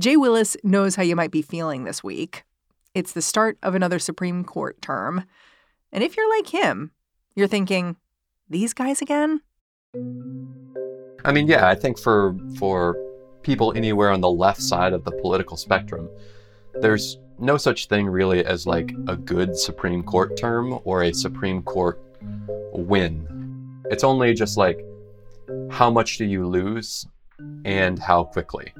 Jay Willis knows how you might be feeling this week. It's the start of another Supreme Court term. And if you're like him, you're thinking, these guys again? I mean, yeah, I think for for people anywhere on the left side of the political spectrum, there's no such thing really as like a good Supreme Court term or a Supreme Court win. It's only just like how much do you lose and how quickly.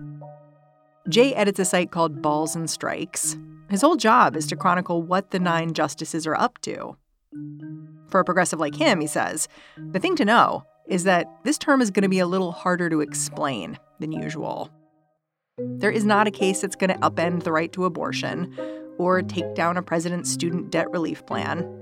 Jay edits a site called Balls and Strikes. His whole job is to chronicle what the nine justices are up to. For a progressive like him, he says, the thing to know is that this term is going to be a little harder to explain than usual. There is not a case that's going to upend the right to abortion or take down a president's student debt relief plan.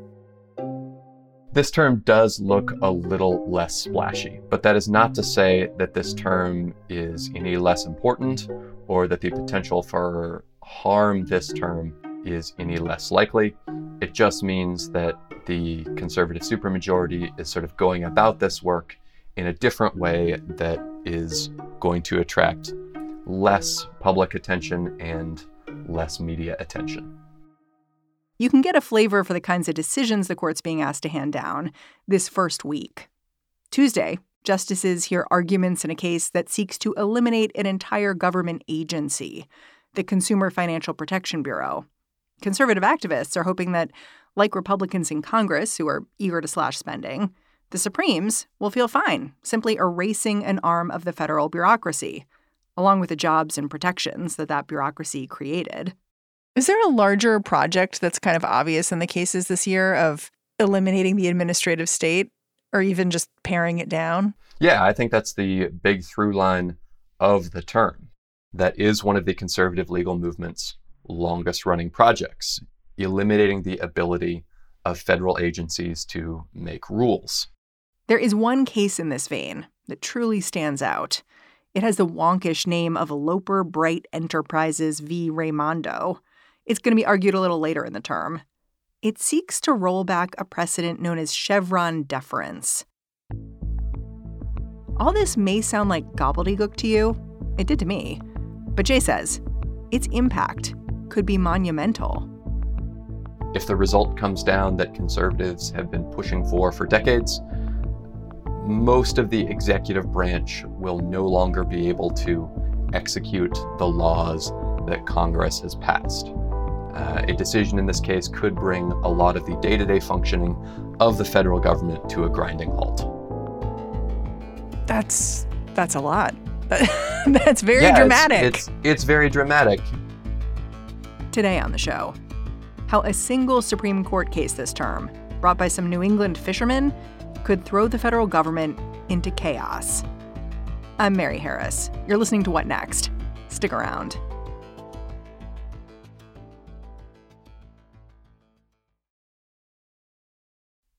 This term does look a little less splashy, but that is not to say that this term is any less important or that the potential for harm this term is any less likely. It just means that the conservative supermajority is sort of going about this work in a different way that is going to attract less public attention and less media attention. You can get a flavor for the kinds of decisions the court's being asked to hand down this first week. Tuesday, justices hear arguments in a case that seeks to eliminate an entire government agency, the Consumer Financial Protection Bureau. Conservative activists are hoping that, like Republicans in Congress who are eager to slash spending, the Supremes will feel fine simply erasing an arm of the federal bureaucracy, along with the jobs and protections that that bureaucracy created. Is there a larger project that's kind of obvious in the cases this year of eliminating the administrative state or even just paring it down? Yeah, I think that's the big through line of the term. That is one of the conservative legal movement's longest running projects, eliminating the ability of federal agencies to make rules. There is one case in this vein that truly stands out. It has the wonkish name of Loper Bright Enterprises v. Raimondo. It's going to be argued a little later in the term. It seeks to roll back a precedent known as Chevron deference. All this may sound like gobbledygook to you. It did to me. But Jay says its impact could be monumental. If the result comes down that conservatives have been pushing for for decades, most of the executive branch will no longer be able to execute the laws that Congress has passed. Uh, a decision in this case could bring a lot of the day to day functioning of the federal government to a grinding halt. That's that's a lot. that's very yeah, dramatic. It's, it's, it's very dramatic. Today on the show, how a single Supreme Court case this term, brought by some New England fishermen, could throw the federal government into chaos. I'm Mary Harris. You're listening to What Next? Stick around.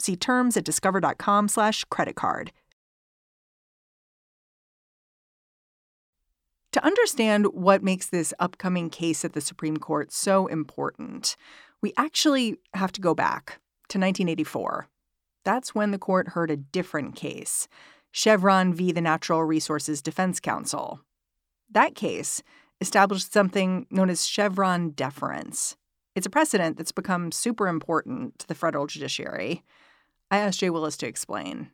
See terms at discover.com/slash credit card. To understand what makes this upcoming case at the Supreme Court so important, we actually have to go back to 1984 that's when the court heard a different case Chevron v. the Natural Resources Defense Council. That case established something known as Chevron deference. It's a precedent that's become super important to the federal judiciary. I asked Jay Willis to explain.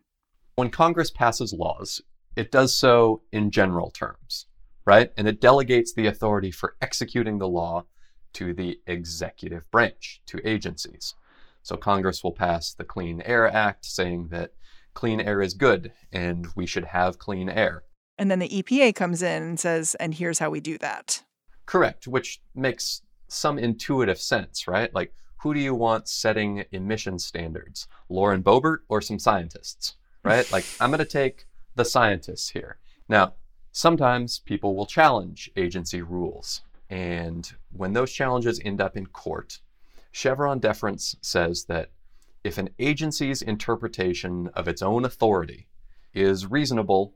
When Congress passes laws, it does so in general terms, right? And it delegates the authority for executing the law to the executive branch, to agencies. So Congress will pass the Clean Air Act saying that clean air is good and we should have clean air. And then the EPA comes in and says, and here's how we do that. Correct, which makes some intuitive sense, right? Like, who do you want setting emission standards? Lauren Boebert or some scientists, right? like, I'm going to take the scientists here. Now, sometimes people will challenge agency rules. And when those challenges end up in court, Chevron deference says that if an agency's interpretation of its own authority is reasonable,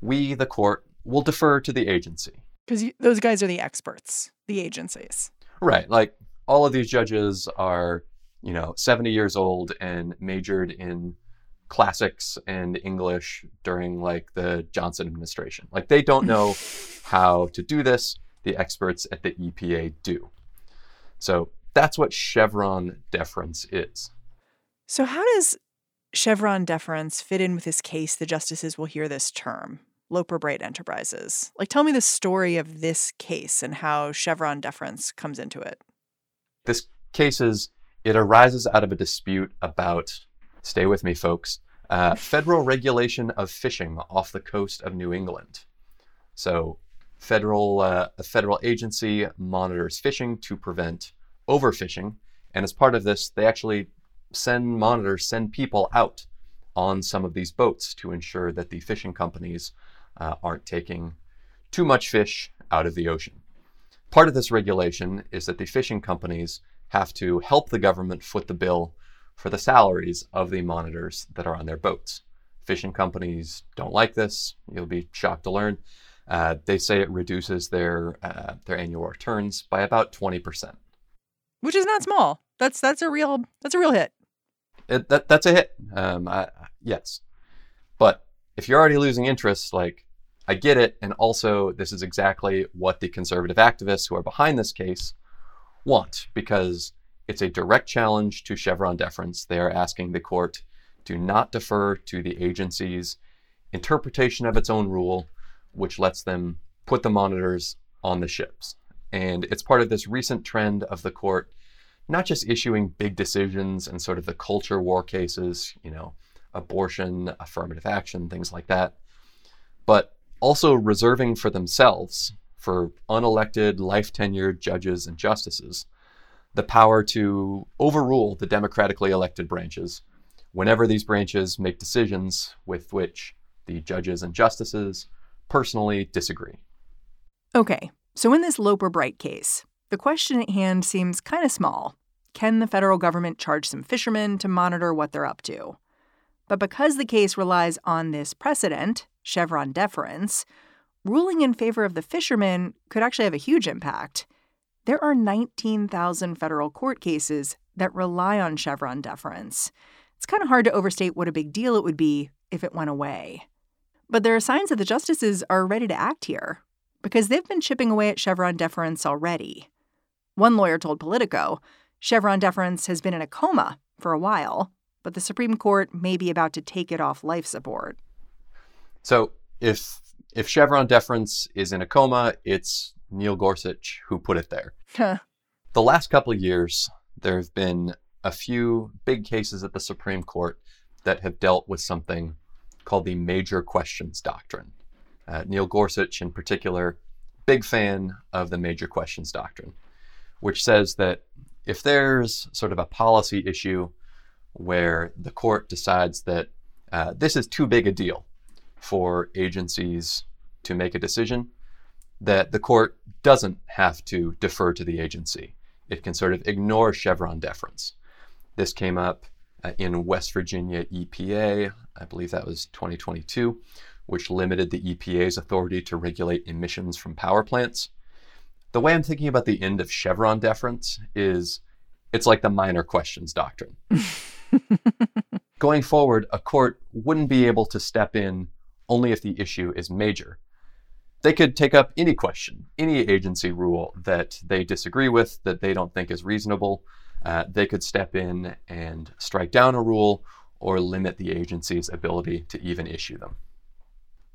we, the court, will defer to the agency. Because those guys are the experts, the agencies. Right. Like all of these judges are, you know, 70 years old and majored in classics and English during like the Johnson administration. Like they don't know how to do this. The experts at the EPA do. So that's what Chevron deference is. So, how does Chevron deference fit in with this case the justices will hear this term, Loper Bright Enterprises? Like, tell me the story of this case and how Chevron deference comes into it. This case is, it arises out of a dispute about stay with me, folks, uh, federal regulation of fishing off the coast of New England. So, federal uh, a federal agency monitors fishing to prevent overfishing, and as part of this, they actually send monitors, send people out on some of these boats to ensure that the fishing companies uh, aren't taking too much fish out of the ocean. Part of this regulation is that the fishing companies have to help the government foot the bill for the salaries of the monitors that are on their boats. Fishing companies don't like this. You'll be shocked to learn. Uh, they say it reduces their uh, their annual returns by about twenty percent, which is not small. That's that's a real that's a real hit. It, that that's a hit. Um, I, yes, but if you're already losing interest, like I get it, and also this is exactly what the conservative activists who are behind this case want because it's a direct challenge to Chevron deference. They are asking the court to not defer to the agency's interpretation of its own rule, which lets them put the monitors on the ships. And it's part of this recent trend of the court not just issuing big decisions and sort of the culture war cases, you know, abortion, affirmative action, things like that, but also reserving for themselves, for unelected, life tenured judges and justices, the power to overrule the democratically elected branches whenever these branches make decisions with which the judges and justices personally disagree. Okay, so in this Loper Bright case, the question at hand seems kind of small. Can the federal government charge some fishermen to monitor what they're up to? But because the case relies on this precedent, Chevron deference, ruling in favor of the fishermen could actually have a huge impact there are 19,000 federal court cases that rely on Chevron deference. It's kind of hard to overstate what a big deal it would be if it went away. But there are signs that the justices are ready to act here because they've been chipping away at Chevron deference already. One lawyer told Politico Chevron deference has been in a coma for a while, but the Supreme Court may be about to take it off life support. So if if Chevron deference is in a coma, it's Neil Gorsuch who put it there. the last couple of years, there have been a few big cases at the Supreme Court that have dealt with something called the major questions doctrine. Uh, Neil Gorsuch, in particular, big fan of the major questions doctrine, which says that if there's sort of a policy issue where the court decides that uh, this is too big a deal for agencies to make a decision, that the court doesn't have to defer to the agency. It can sort of ignore Chevron deference. This came up uh, in West Virginia EPA, I believe that was 2022, which limited the EPA's authority to regulate emissions from power plants. The way I'm thinking about the end of Chevron deference is it's like the minor questions doctrine. Going forward, a court wouldn't be able to step in only if the issue is major they could take up any question, any agency rule that they disagree with, that they don't think is reasonable. Uh, they could step in and strike down a rule or limit the agency's ability to even issue them.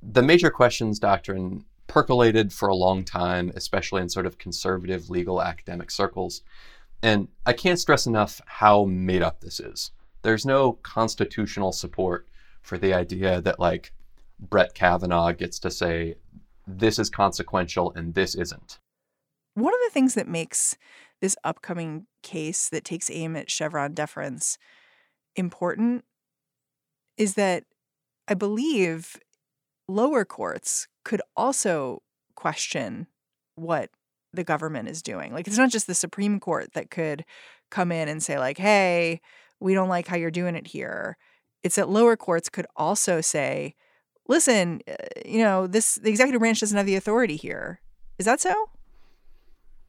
The major questions doctrine percolated for a long time, especially in sort of conservative legal academic circles. And I can't stress enough how made up this is. There's no constitutional support for the idea that, like, Brett Kavanaugh gets to say this is consequential and this isn't. One of the things that makes this upcoming case that takes aim at Chevron deference important is that I believe lower courts could also question what the government is doing. Like it's not just the Supreme Court that could come in and say like, "Hey, we don't like how you're doing it here." It's that lower courts could also say, "Listen, uh, you know, this the executive branch doesn't have the authority here. Is that so?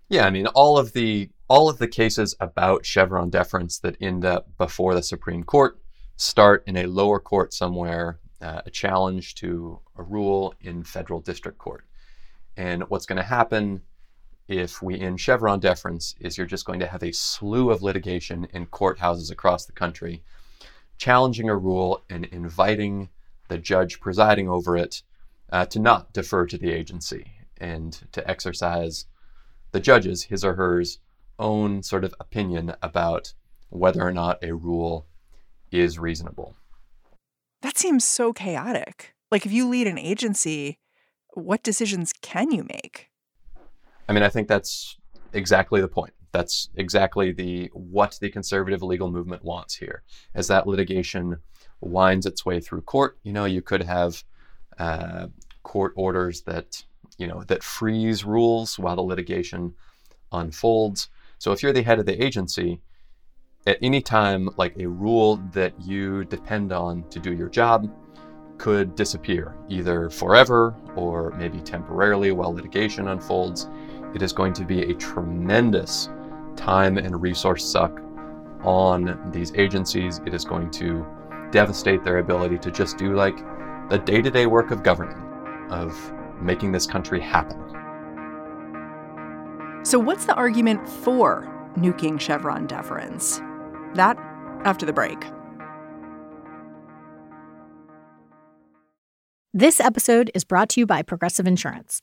Yeah, I mean, all of the all of the cases about Chevron deference that end up before the Supreme Court start in a lower court somewhere, uh, a challenge to a rule in federal district court. And what's going to happen if we end Chevron deference is you're just going to have a slew of litigation in courthouses across the country challenging a rule and inviting the judge presiding over it uh, to not defer to the agency and to exercise the judge's, his or hers, own sort of opinion about whether or not a rule is reasonable. That seems so chaotic. Like if you lead an agency, what decisions can you make? I mean, I think that's exactly the point. That's exactly the what the conservative legal movement wants here. As that litigation winds its way through court, you know, you could have uh, court orders that you know that freeze rules while the litigation unfolds. So if you're the head of the agency, at any time, like a rule that you depend on to do your job could disappear, either forever or maybe temporarily while litigation unfolds. It is going to be a tremendous time and resource suck on these agencies. It is going to devastate their ability to just do like the day to day work of governing, of making this country happen. So, what's the argument for nuking Chevron deference? That after the break. This episode is brought to you by Progressive Insurance.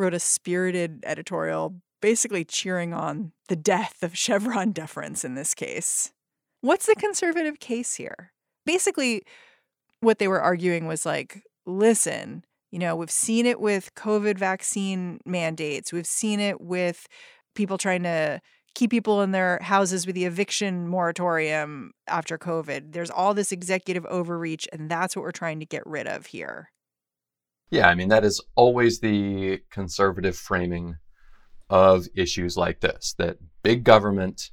wrote a spirited editorial basically cheering on the death of Chevron deference in this case. What's the conservative case here? Basically, what they were arguing was like, listen, you know, we've seen it with COVID vaccine mandates, we've seen it with people trying to keep people in their houses with the eviction moratorium after COVID. There's all this executive overreach, and that's what we're trying to get rid of here. Yeah, I mean, that is always the conservative framing of issues like this that big government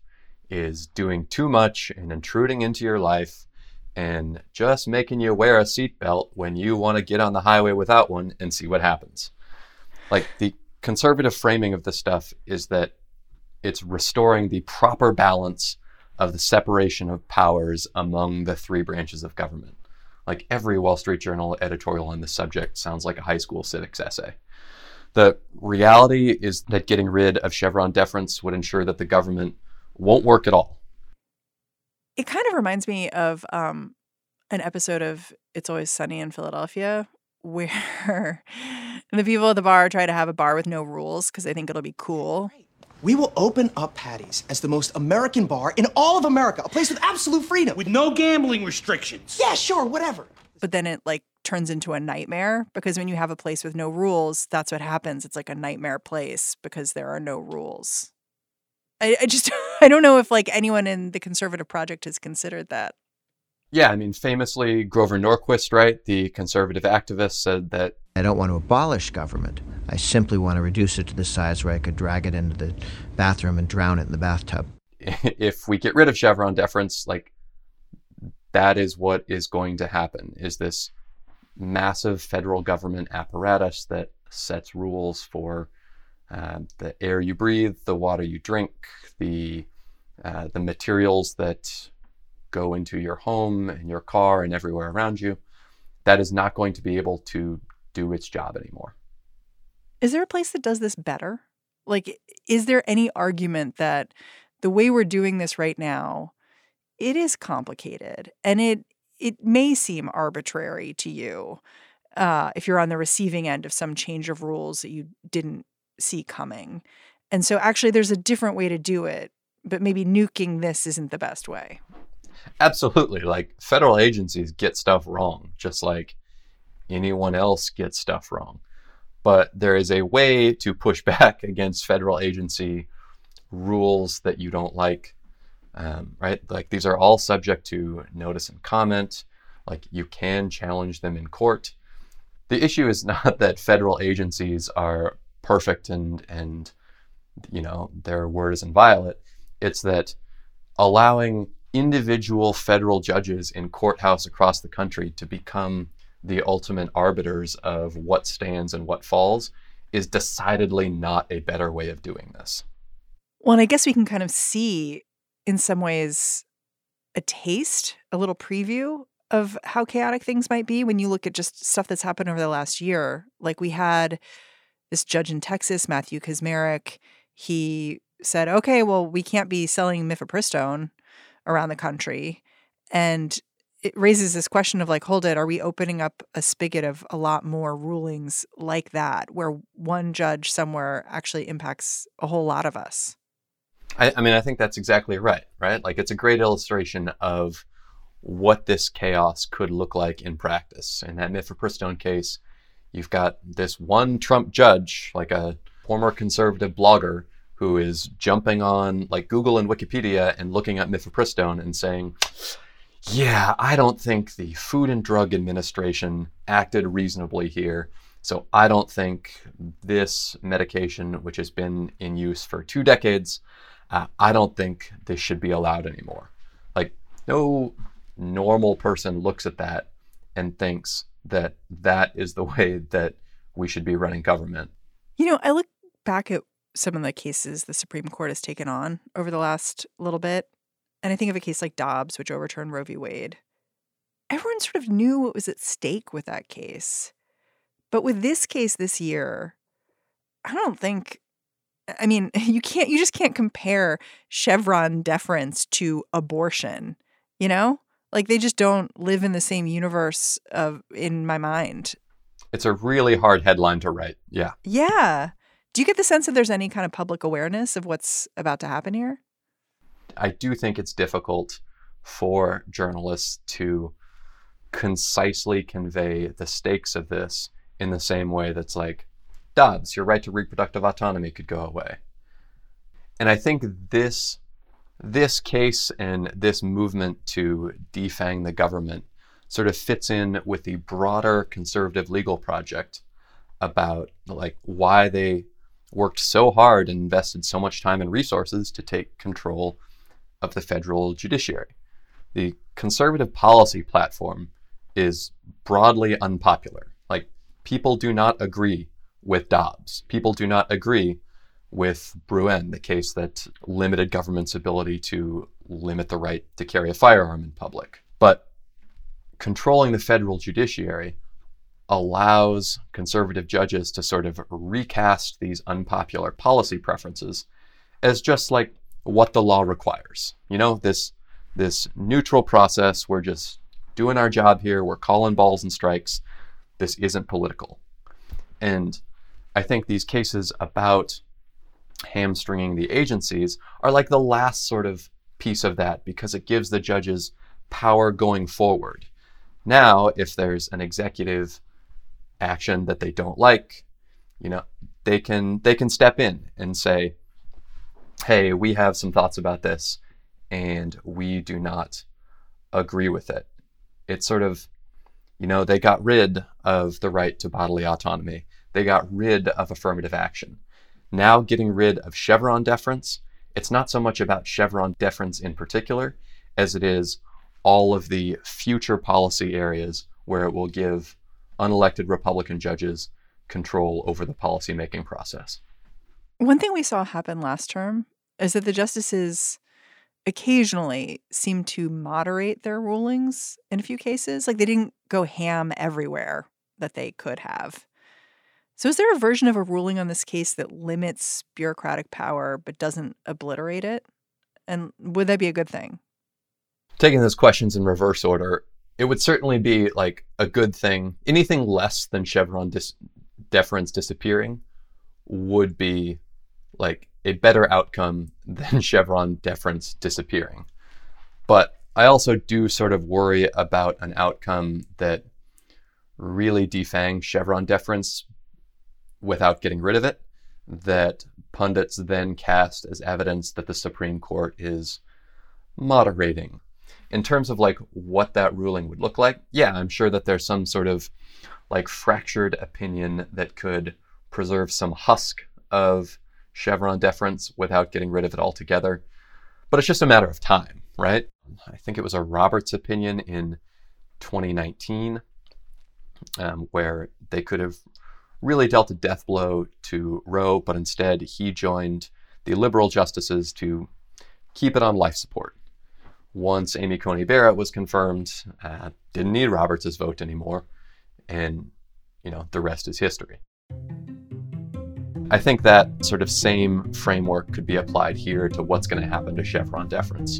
is doing too much and intruding into your life and just making you wear a seatbelt when you want to get on the highway without one and see what happens. Like the conservative framing of this stuff is that it's restoring the proper balance of the separation of powers among the three branches of government. Like every Wall Street Journal editorial on the subject sounds like a high school civics essay. The reality is that getting rid of Chevron deference would ensure that the government won't work at all it kind of reminds me of um, an episode of It's Always Sunny in Philadelphia where the people at the bar try to have a bar with no rules because they think it'll be cool. We will open up Patty's as the most American bar in all of America, a place with absolute freedom. With no gambling restrictions. Yeah, sure, whatever. But then it like turns into a nightmare because when you have a place with no rules, that's what happens. It's like a nightmare place because there are no rules. I, I just I don't know if like anyone in the conservative project has considered that. Yeah, I mean, famously, Grover Norquist, right, the conservative activist, said that I don't want to abolish government. I simply want to reduce it to the size where I could drag it into the bathroom and drown it in the bathtub. If we get rid of Chevron deference, like that is what is going to happen. Is this massive federal government apparatus that sets rules for uh, the air you breathe, the water you drink, the uh, the materials that go into your home and your car and everywhere around you. That is not going to be able to do its job anymore. Is there a place that does this better? Like, is there any argument that the way we're doing this right now, it is complicated and it it may seem arbitrary to you uh, if you're on the receiving end of some change of rules that you didn't see coming. And so, actually, there's a different way to do it, but maybe nuking this isn't the best way. Absolutely. Like, federal agencies get stuff wrong, just like anyone else gets stuff wrong. But there is a way to push back against federal agency rules that you don't like, um, right? Like, these are all subject to notice and comment. Like, you can challenge them in court. The issue is not that federal agencies are perfect and and you know their word is inviolate. It's that allowing individual federal judges in courthouse across the country to become the ultimate arbiters of what stands and what falls is decidedly not a better way of doing this. Well, and I guess we can kind of see in some ways a taste, a little preview of how chaotic things might be when you look at just stuff that's happened over the last year. Like we had this judge in Texas, Matthew Kacsmaryk, he said, okay, well, we can't be selling mifepristone around the country. And it raises this question of like, hold it, are we opening up a spigot of a lot more rulings like that, where one judge somewhere actually impacts a whole lot of us? I, I mean, I think that's exactly right, right? Like, it's a great illustration of what this chaos could look like in practice. In that mifepristone case, You've got this one Trump judge, like a former conservative blogger, who is jumping on like Google and Wikipedia and looking at mifepristone and saying, yeah, I don't think the Food and Drug Administration acted reasonably here. So I don't think this medication, which has been in use for two decades, uh, I don't think this should be allowed anymore. Like, no normal person looks at that and thinks, that that is the way that we should be running government. You know, I look back at some of the cases the Supreme Court has taken on over the last little bit, and I think of a case like Dobbs, which overturned Roe v. Wade. Everyone sort of knew what was at stake with that case. But with this case this year, I don't think I mean, you can't you just can't compare Chevron deference to abortion, you know? Like they just don't live in the same universe of in my mind. It's a really hard headline to write. Yeah. Yeah. Do you get the sense that there's any kind of public awareness of what's about to happen here? I do think it's difficult for journalists to concisely convey the stakes of this in the same way that's like, Dobbs, your right to reproductive autonomy could go away. And I think this this case and this movement to defang the government sort of fits in with the broader conservative legal project about like why they worked so hard and invested so much time and resources to take control of the federal judiciary. The conservative policy platform is broadly unpopular. Like people do not agree with Dobbs. People do not agree with Bruen, the case that limited government's ability to limit the right to carry a firearm in public. But controlling the federal judiciary allows conservative judges to sort of recast these unpopular policy preferences as just like what the law requires. You know, this this neutral process, we're just doing our job here, we're calling balls and strikes. This isn't political. And I think these cases about hamstringing the agencies are like the last sort of piece of that because it gives the judges power going forward. Now, if there's an executive action that they don't like, you know, they can they can step in and say, "Hey, we have some thoughts about this and we do not agree with it." It's sort of you know, they got rid of the right to bodily autonomy. They got rid of affirmative action now getting rid of Chevron deference, it's not so much about Chevron deference in particular as it is all of the future policy areas where it will give unelected Republican judges control over the policymaking process. One thing we saw happen last term is that the justices occasionally seemed to moderate their rulings in a few cases. Like they didn't go ham everywhere that they could have. So, is there a version of a ruling on this case that limits bureaucratic power but doesn't obliterate it? And would that be a good thing? Taking those questions in reverse order, it would certainly be like a good thing. Anything less than Chevron dis- deference disappearing would be like a better outcome than hmm. Chevron deference disappearing. But I also do sort of worry about an outcome that really defangs Chevron deference without getting rid of it, that pundits then cast as evidence that the Supreme Court is moderating. In terms of like what that ruling would look like, yeah, I'm sure that there's some sort of like fractured opinion that could preserve some husk of Chevron deference without getting rid of it altogether. But it's just a matter of time, right? I think it was a Roberts opinion in 2019 um, where they could have really dealt a death blow to Roe, but instead he joined the liberal justices to keep it on life support. Once Amy Coney Barrett was confirmed, uh, didn't need Roberts' vote anymore, and you know the rest is history. I think that sort of same framework could be applied here to what's going to happen to Chevron deference.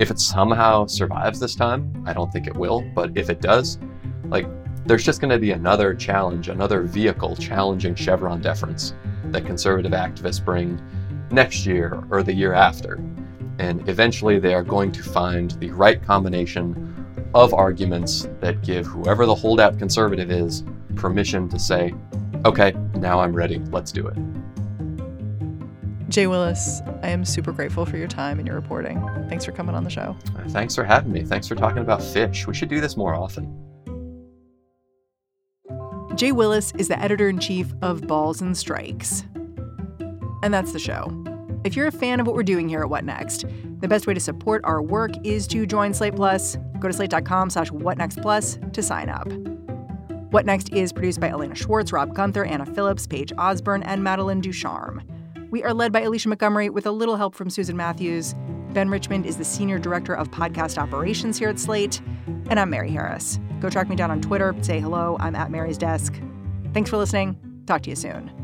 If it somehow survives this time, I don't think it will, but if it does, like there's just going to be another challenge, another vehicle challenging Chevron deference that conservative activists bring next year or the year after. And eventually they are going to find the right combination of arguments that give whoever the holdout conservative is permission to say, okay, now I'm ready, let's do it. Jay Willis, I am super grateful for your time and your reporting. Thanks for coming on the show. Uh, thanks for having me. Thanks for talking about fish. We should do this more often. Jay Willis is the editor in chief of Balls and Strikes. And that's the show. If you're a fan of what we're doing here at What Next, the best way to support our work is to join Slate Plus. Go to slate.com slash whatnextplus to sign up. What Next is produced by Elena Schwartz, Rob Gunther, Anna Phillips, Paige Osborne, and Madeline Ducharme. We are led by Alicia Montgomery with a little help from Susan Matthews. Ben Richmond is the Senior Director of Podcast Operations here at Slate. And I'm Mary Harris. Go track me down on Twitter, say hello. I'm at Mary's Desk. Thanks for listening. Talk to you soon.